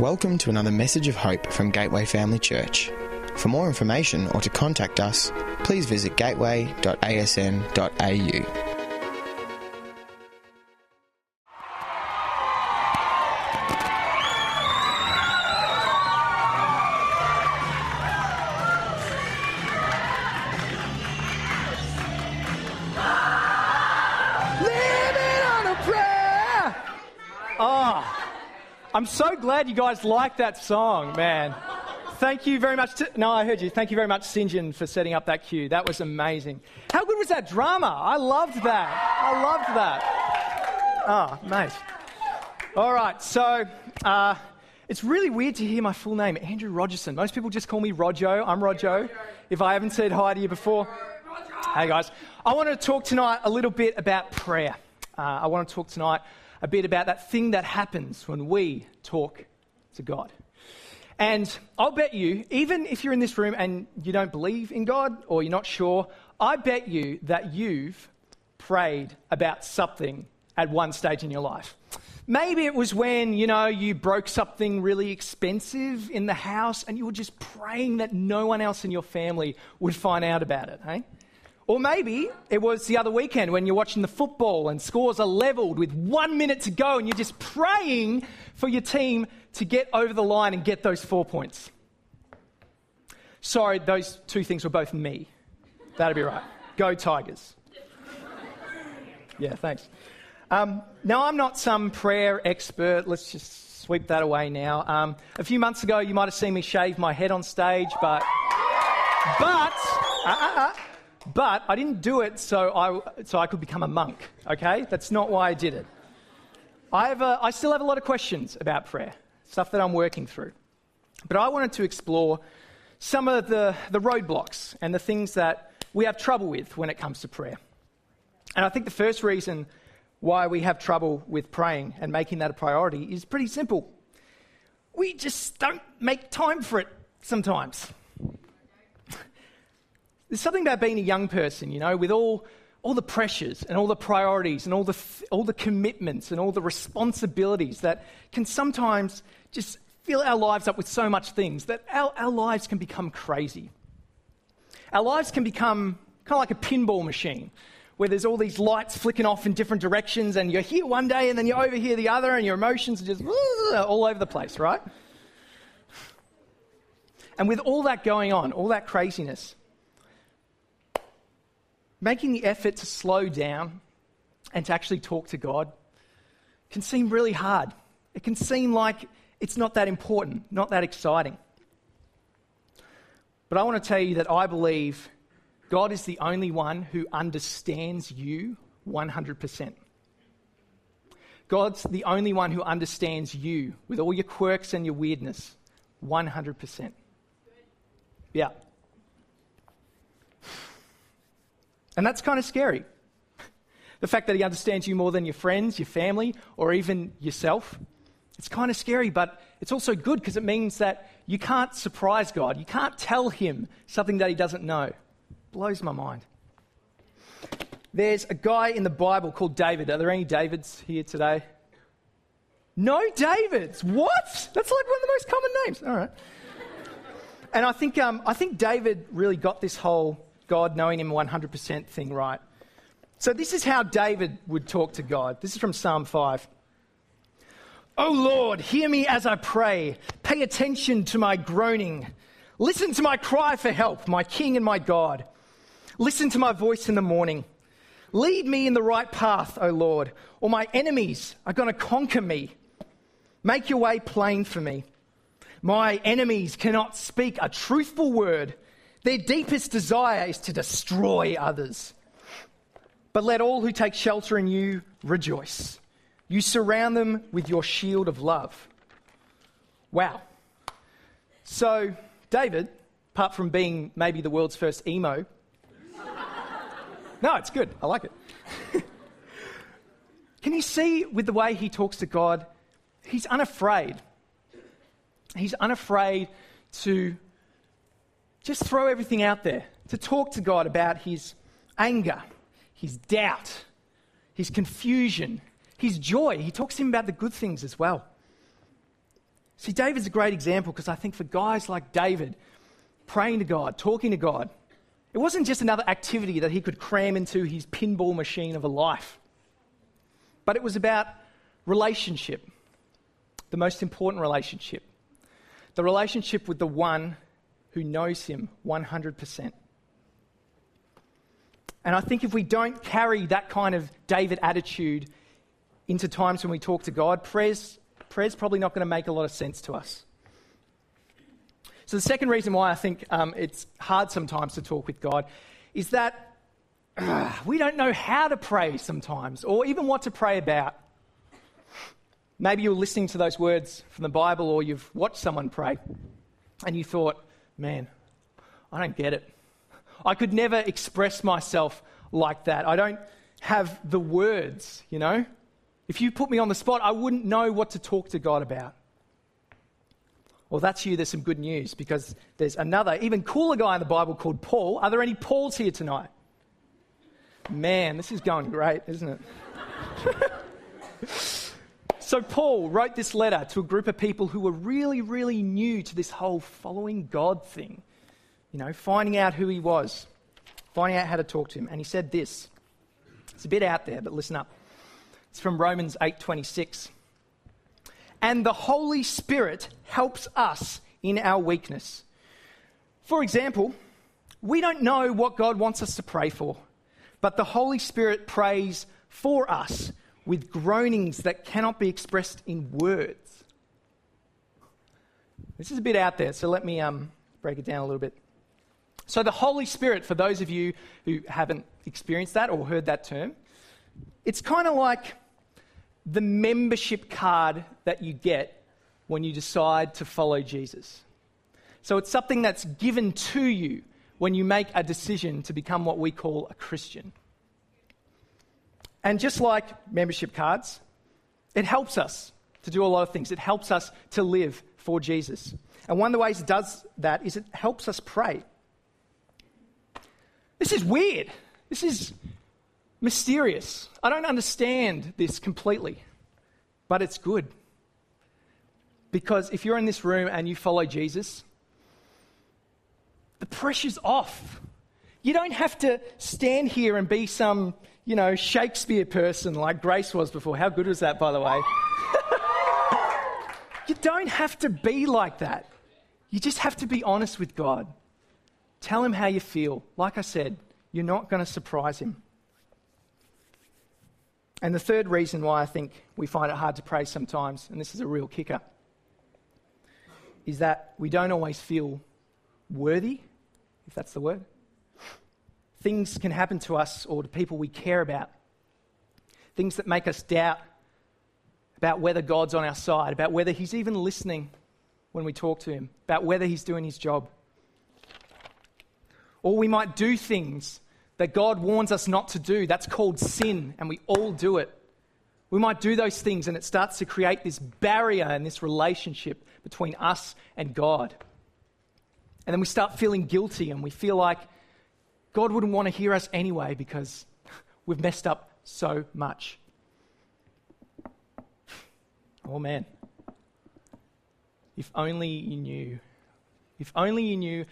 Welcome to another message of hope from Gateway Family Church. For more information or to contact us, please visit gateway.asn.au. I'm so glad you guys like that song, man. Thank you very much. To, no, I heard you. Thank you very much, Sinjin, for setting up that cue. That was amazing. How good was that drama? I loved that. I loved that. Oh, mate. All right, so uh, it's really weird to hear my full name, Andrew Rogerson. Most people just call me Rojo. I'm Rojo. If I haven't said hi to you before, Hey guys, I want to talk tonight a little bit about prayer. Uh, I want to talk tonight a bit about that thing that happens when we talk to God. And I'll bet you, even if you're in this room and you don't believe in God or you're not sure, I bet you that you've prayed about something at one stage in your life. Maybe it was when, you know, you broke something really expensive in the house and you were just praying that no one else in your family would find out about it, hey? Or maybe it was the other weekend when you're watching the football and scores are leveled with one minute to go and you're just praying for your team to get over the line and get those four points. Sorry, those two things were both me. That'd be right. Go Tigers. Yeah, thanks. Um, now, I'm not some prayer expert. Let's just sweep that away now. Um, a few months ago, you might have seen me shave my head on stage, but. But. Uh, uh, uh, but I didn't do it so I, so I could become a monk, okay? That's not why I did it. I, have a, I still have a lot of questions about prayer, stuff that I'm working through. But I wanted to explore some of the, the roadblocks and the things that we have trouble with when it comes to prayer. And I think the first reason why we have trouble with praying and making that a priority is pretty simple. We just don't make time for it sometimes. There's something about being a young person, you know, with all, all the pressures and all the priorities and all the, all the commitments and all the responsibilities that can sometimes just fill our lives up with so much things that our, our lives can become crazy. Our lives can become kind of like a pinball machine where there's all these lights flicking off in different directions and you're here one day and then you're over here the other and your emotions are just all over the place, right? And with all that going on, all that craziness, making the effort to slow down and to actually talk to God can seem really hard. It can seem like it's not that important, not that exciting. But I want to tell you that I believe God is the only one who understands you 100%. God's the only one who understands you with all your quirks and your weirdness 100%. Yeah. And that's kind of scary. The fact that he understands you more than your friends, your family, or even yourself. It's kind of scary, but it's also good because it means that you can't surprise God. You can't tell him something that he doesn't know. Blows my mind. There's a guy in the Bible called David. Are there any Davids here today? No Davids. What? That's like one of the most common names. All right. And I think, um, I think David really got this whole God knowing him 100% thing right. So, this is how David would talk to God. This is from Psalm 5. Oh Lord, hear me as I pray. Pay attention to my groaning. Listen to my cry for help, my King and my God. Listen to my voice in the morning. Lead me in the right path, O Lord, or my enemies are going to conquer me. Make your way plain for me. My enemies cannot speak a truthful word. Their deepest desire is to destroy others. But let all who take shelter in you rejoice. You surround them with your shield of love. Wow. So, David, apart from being maybe the world's first emo, no, it's good. I like it. Can you see with the way he talks to God? He's unafraid. He's unafraid to just throw everything out there, to talk to God about his anger, his doubt, his confusion, his joy. He talks to him about the good things as well. See, David's a great example because I think for guys like David, praying to God, talking to God, it wasn't just another activity that he could cram into his pinball machine of a life, but it was about relationship, the most important relationship, the relationship with the one who knows him 100%. And I think if we don't carry that kind of David attitude into times when we talk to God, prayer's, prayer's probably not going to make a lot of sense to us. So, the second reason why I think um, it's hard sometimes to talk with God is that uh, we don't know how to pray sometimes, or even what to pray about. Maybe you're listening to those words from the Bible, or you've watched someone pray, and you thought, man, I don't get it. I could never express myself like that. I don't have the words, you know? If you put me on the spot, I wouldn't know what to talk to God about. Well, that's you. There's some good news because there's another, even cooler guy in the Bible called Paul. Are there any Pauls here tonight? Man, this is going great, isn't it? so, Paul wrote this letter to a group of people who were really, really new to this whole following God thing. You know, finding out who he was, finding out how to talk to him. And he said this. It's a bit out there, but listen up. It's from Romans 8:26. And the Holy Spirit helps us in our weakness. For example, we don't know what God wants us to pray for, but the Holy Spirit prays for us with groanings that cannot be expressed in words. This is a bit out there, so let me um, break it down a little bit. So, the Holy Spirit, for those of you who haven't experienced that or heard that term, it's kind of like the membership card that you get when you decide to follow Jesus. So, it's something that's given to you when you make a decision to become what we call a Christian. And just like membership cards, it helps us to do a lot of things. It helps us to live for Jesus. And one of the ways it does that is it helps us pray. This is weird. This is mysterious. I don't understand this completely, but it's good. Because if you're in this room and you follow Jesus, the pressure's off. You don't have to stand here and be some, you know, Shakespeare person like Grace was before. How good was that, by the way? you don't have to be like that. You just have to be honest with God. Tell him how you feel. Like I said, you're not going to surprise him. And the third reason why I think we find it hard to pray sometimes, and this is a real kicker, is that we don't always feel worthy, if that's the word. Things can happen to us or to people we care about. Things that make us doubt about whether God's on our side, about whether He's even listening when we talk to Him, about whether He's doing His job. Or we might do things that God warns us not to do. That's called sin, and we all do it. We might do those things, and it starts to create this barrier and this relationship between us and God. And then we start feeling guilty, and we feel like God wouldn't want to hear us anyway because we've messed up so much. Oh man. If only you knew. If only you knew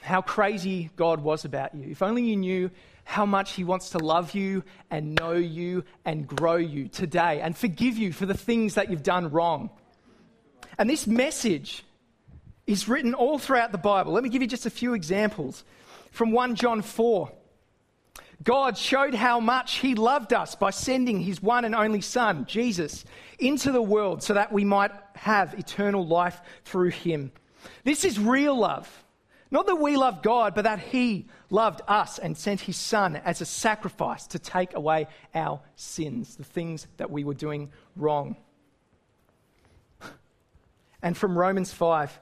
how crazy God was about you. If only you knew how much He wants to love you and know you and grow you today and forgive you for the things that you've done wrong. And this message is written all throughout the Bible. Let me give you just a few examples. From 1 John 4. God showed how much He loved us by sending His one and only Son, Jesus, into the world so that we might have eternal life through Him. This is real love. Not that we love God, but that He loved us and sent His Son as a sacrifice to take away our sins, the things that we were doing wrong. And from Romans 5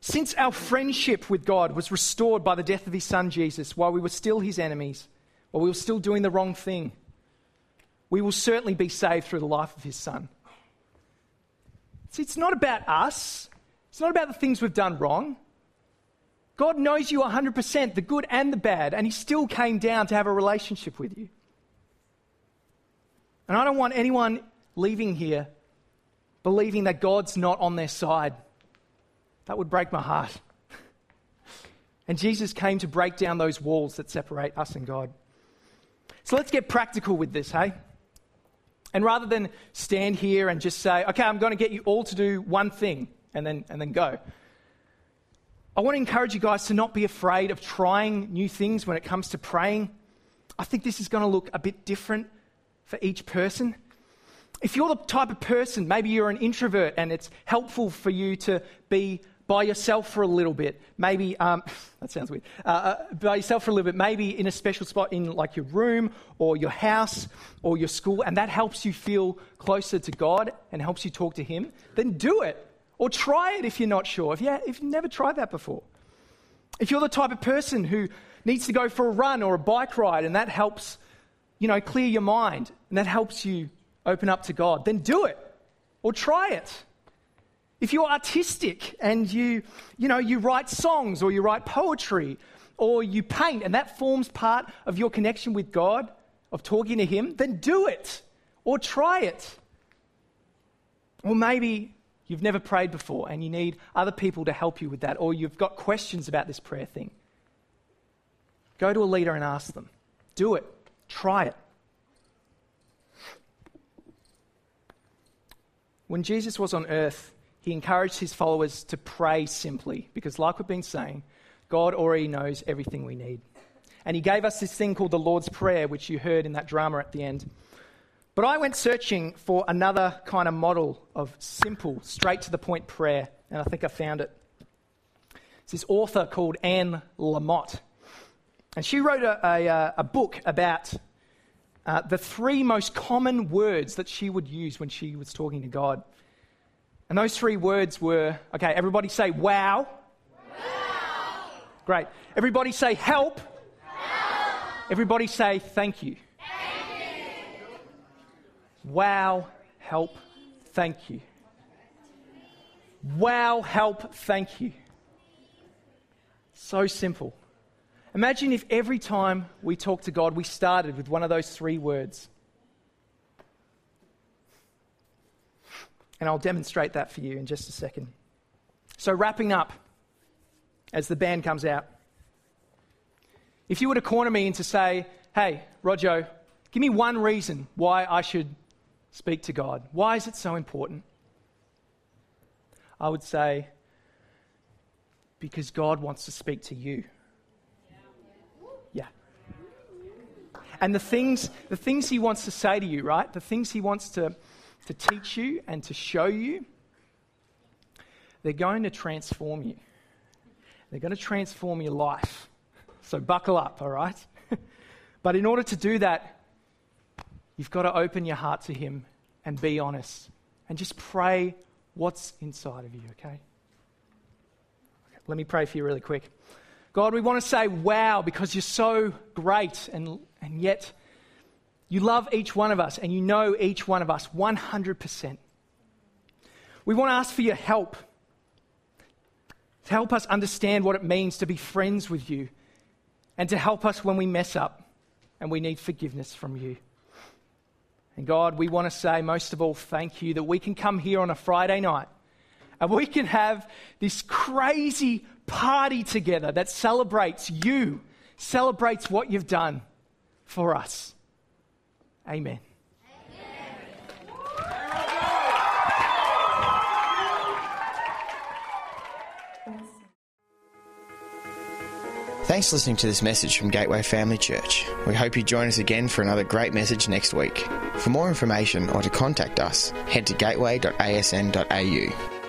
Since our friendship with God was restored by the death of His Son Jesus, while we were still His enemies, while we were still doing the wrong thing, we will certainly be saved through the life of His Son. See, it's not about us. It's not about the things we've done wrong. God knows you 100%, the good and the bad, and He still came down to have a relationship with you. And I don't want anyone leaving here believing that God's not on their side. That would break my heart. And Jesus came to break down those walls that separate us and God. So let's get practical with this, hey? And rather than stand here and just say, okay, I'm going to get you all to do one thing and then, and then go, I want to encourage you guys to not be afraid of trying new things when it comes to praying. I think this is going to look a bit different for each person. If you're the type of person, maybe you're an introvert and it's helpful for you to be by yourself for a little bit. Maybe, um, that sounds weird, uh, uh, by yourself for a little bit, maybe in a special spot in like your room or your house or your school, and that helps you feel closer to God and helps you talk to Him, then do it. Or try it if you're not sure, if, if you've never tried that before. If you're the type of person who needs to go for a run or a bike ride and that helps, you know, clear your mind and that helps you open up to God, then do it or try it. If you're artistic and you, you know, you write songs or you write poetry or you paint and that forms part of your connection with God, of talking to Him, then do it or try it. Or maybe you've never prayed before and you need other people to help you with that, or you've got questions about this prayer thing. Go to a leader and ask them. Do it. Try it. When Jesus was on earth, he encouraged his followers to pray simply because, like we've been saying, God already knows everything we need. And he gave us this thing called the Lord's Prayer, which you heard in that drama at the end. But I went searching for another kind of model of simple, straight to the point prayer, and I think I found it. It's this author called Anne Lamott. And she wrote a, a, a book about uh, the three most common words that she would use when she was talking to God. And those three words were okay, everybody say wow. wow. Great. Everybody say help. help. Everybody say thank you. thank you. Wow, help, thank you. Wow, help, thank you. So simple. Imagine if every time we talk to God, we started with one of those three words. And I'll demonstrate that for you in just a second. So, wrapping up as the band comes out. If you were to corner me and to say, hey, Rojo, give me one reason why I should speak to God. Why is it so important? I would say, because God wants to speak to you. Yeah. And the things, the things He wants to say to you, right? The things He wants to to teach you and to show you, they're going to transform you. They're going to transform your life. So buckle up, all right? but in order to do that, you've got to open your heart to Him and be honest and just pray what's inside of you, okay? let me pray for you really quick. God, we want to say wow because you're so great and, and yet you love each one of us and you know each one of us 100%. We want to ask for your help to help us understand what it means to be friends with you and to help us when we mess up and we need forgiveness from you. And God, we want to say most of all, thank you that we can come here on a Friday night and we can have this crazy party together that celebrates you, celebrates what you've done for us. Amen. Thanks for listening to this message from Gateway Family Church. We hope you join us again for another great message next week. For more information or to contact us, head to gateway.asn.au.